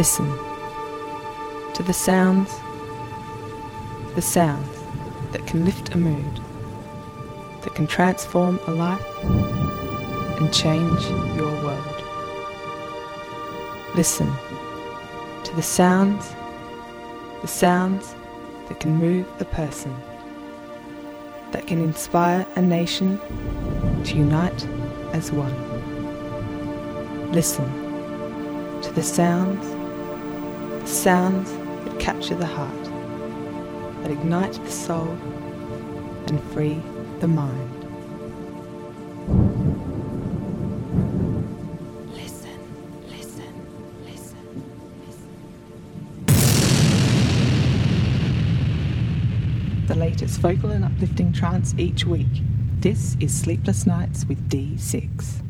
Listen to the sounds, the sounds that can lift a mood, that can transform a life and change your world. Listen to the sounds, the sounds that can move a person, that can inspire a nation to unite as one. Listen to the sounds, sounds that capture the heart, that ignite the soul and free the mind. Listen, listen, listen, listen. The latest vocal and uplifting trance each week. This is Sleepless Nights with D6.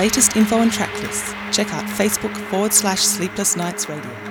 Latest info and track lists, check out Facebook forward slash Sleepless Nights Radio. Radio.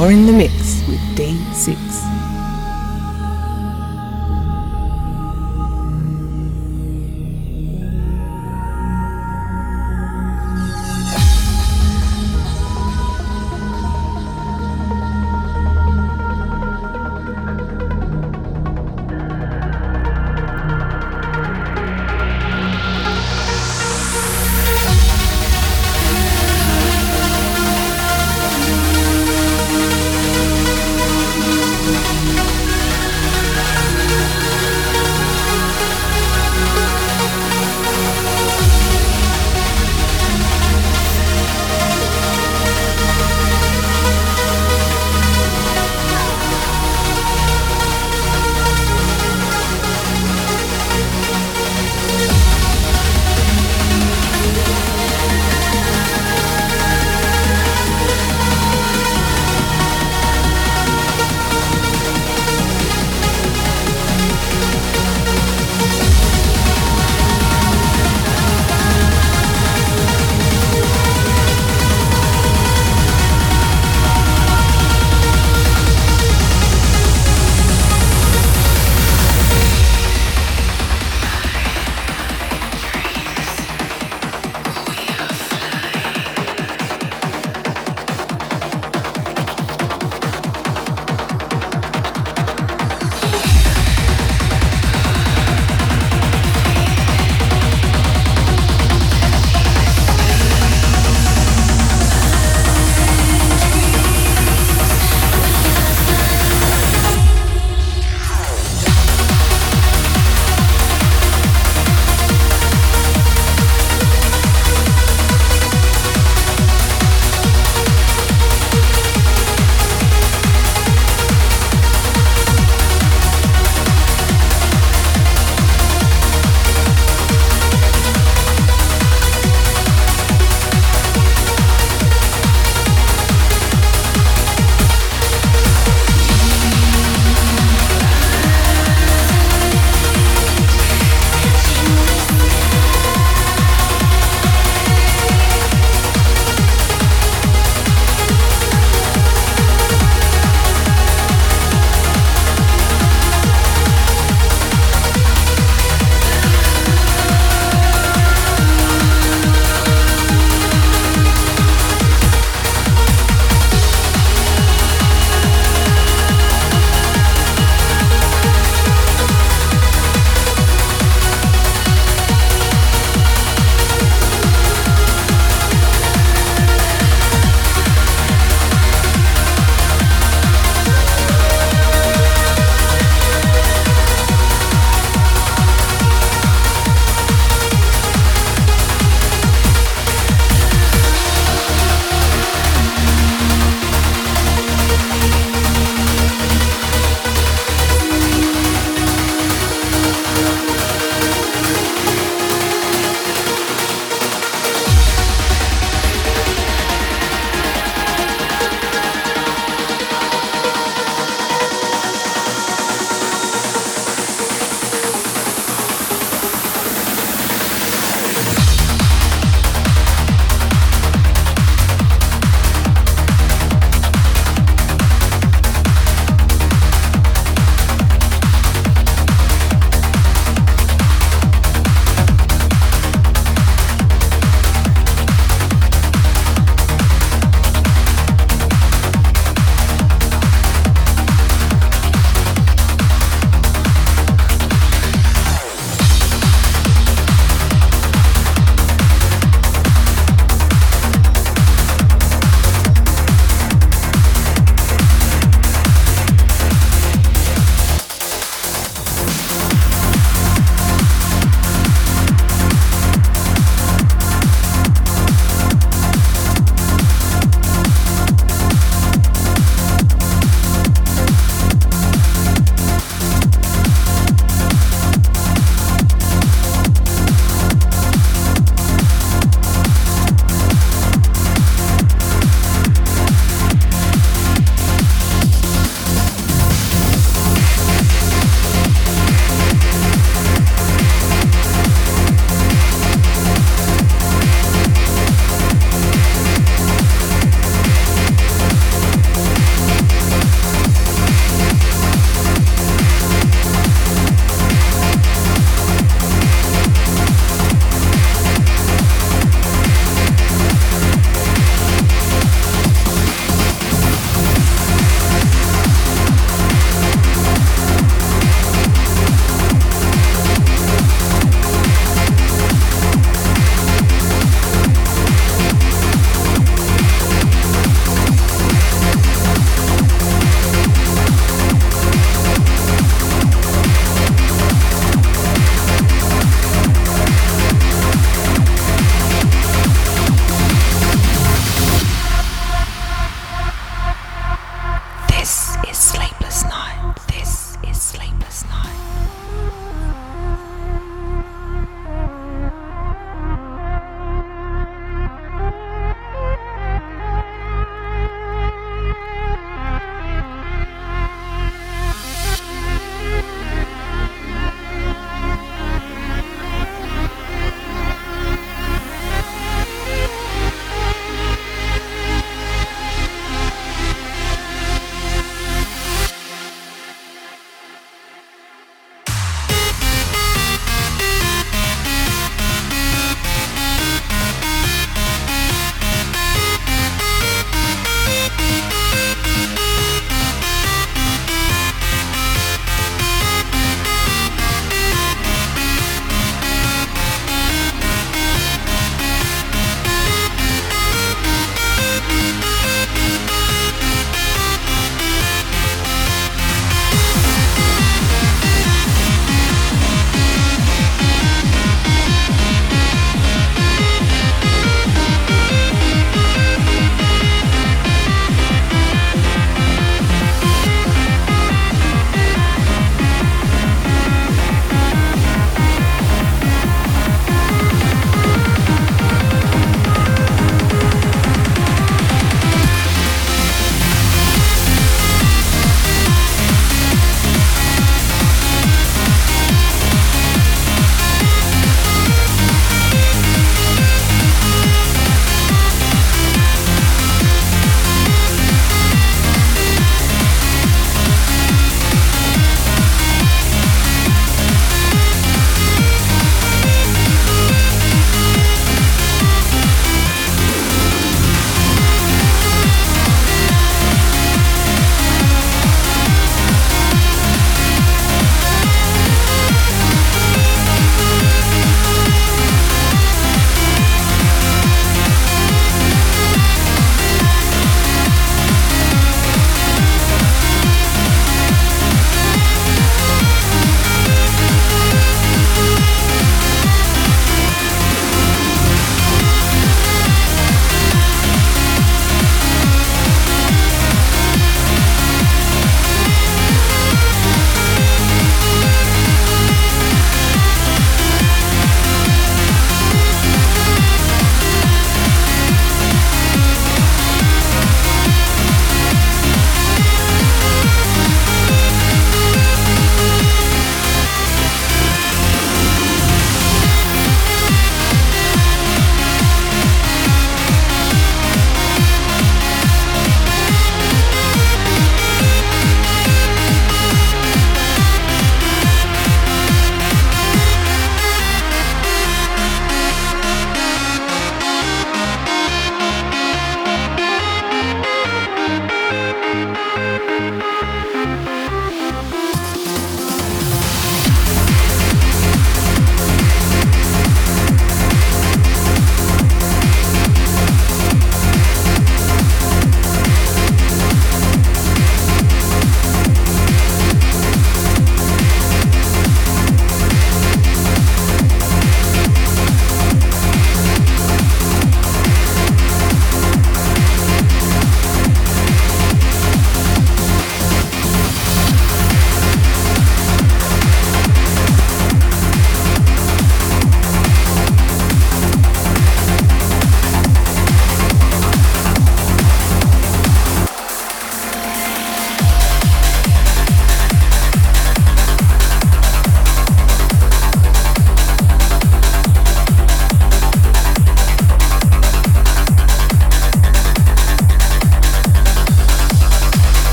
You're in the mix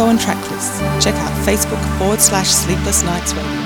info and track lists, check out Facebook forward slash Sleepless Nights Radio.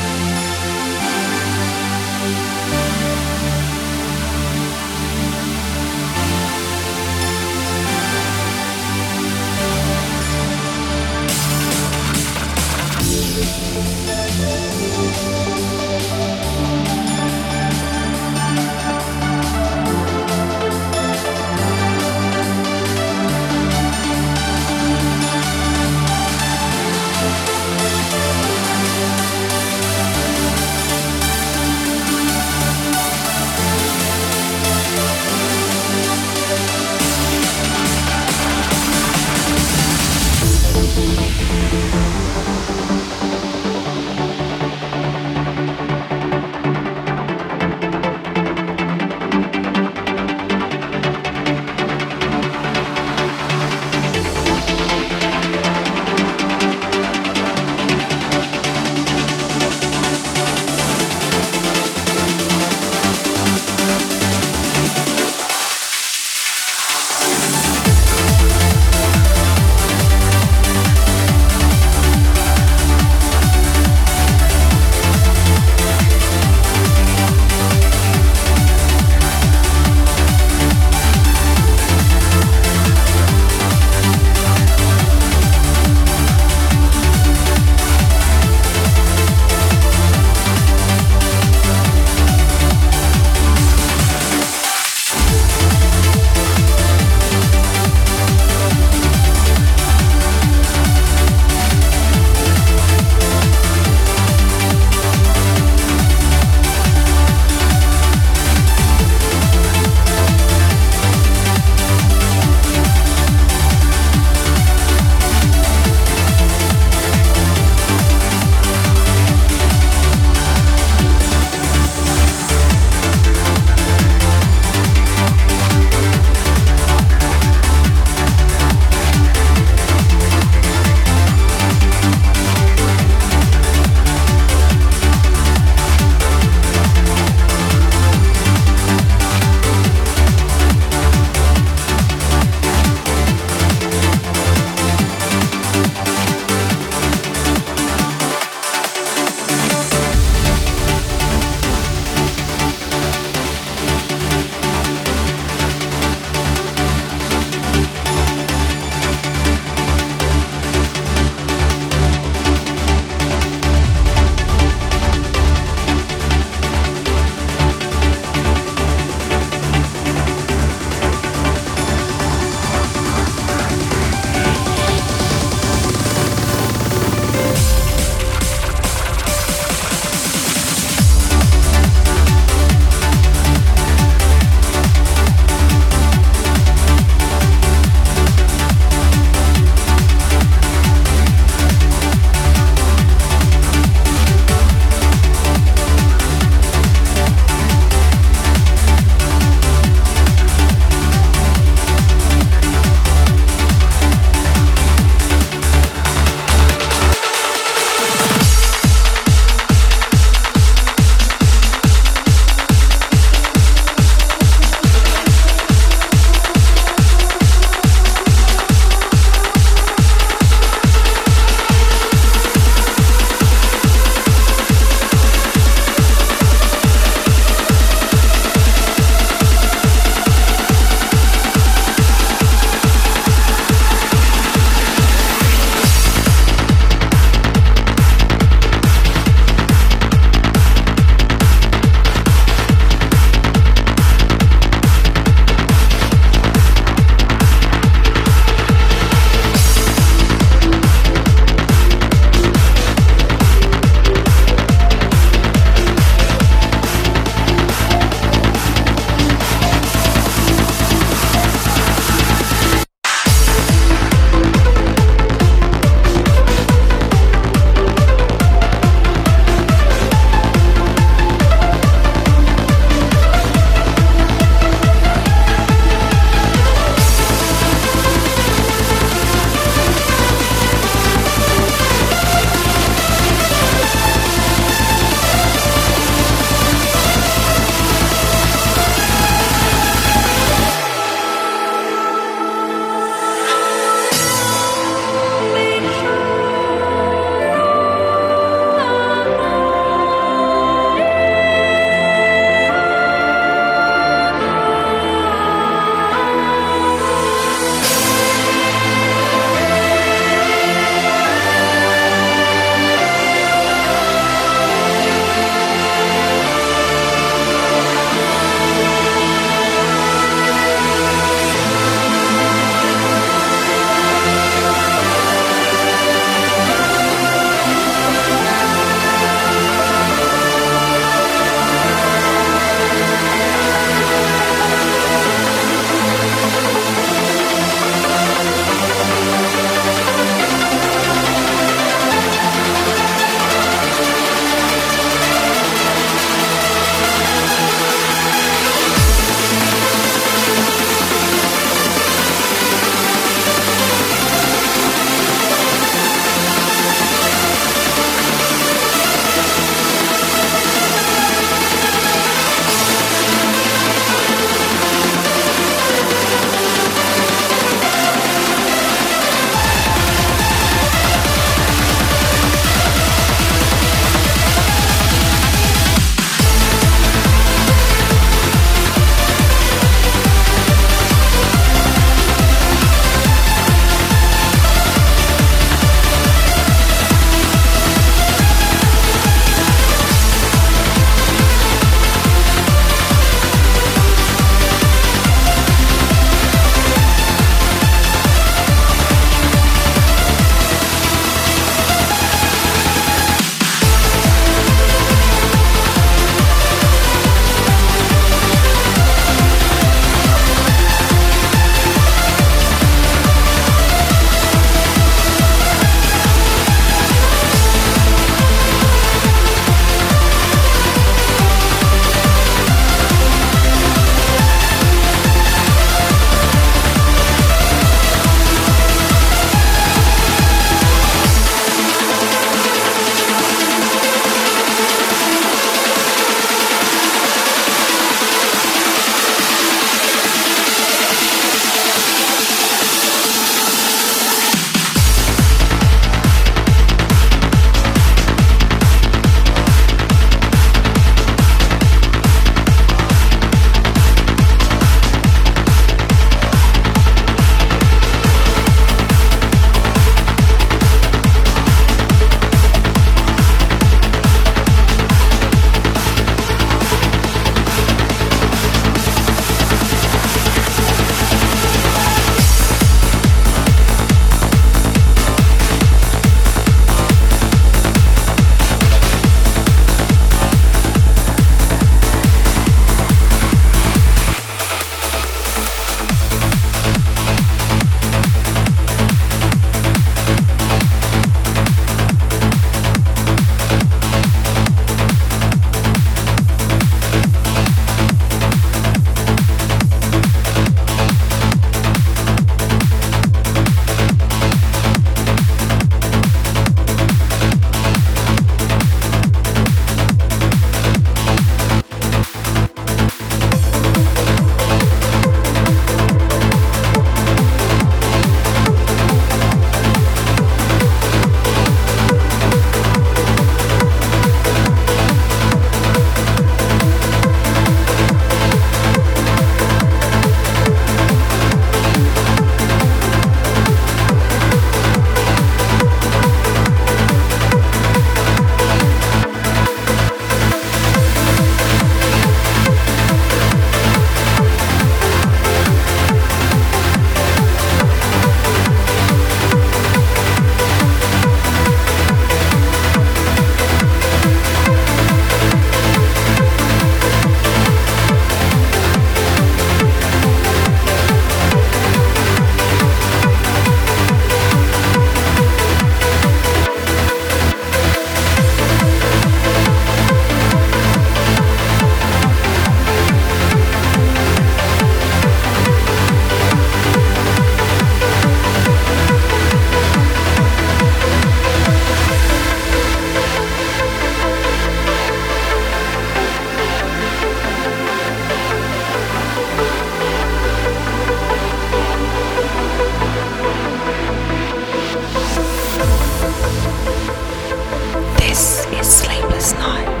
his sleepless night.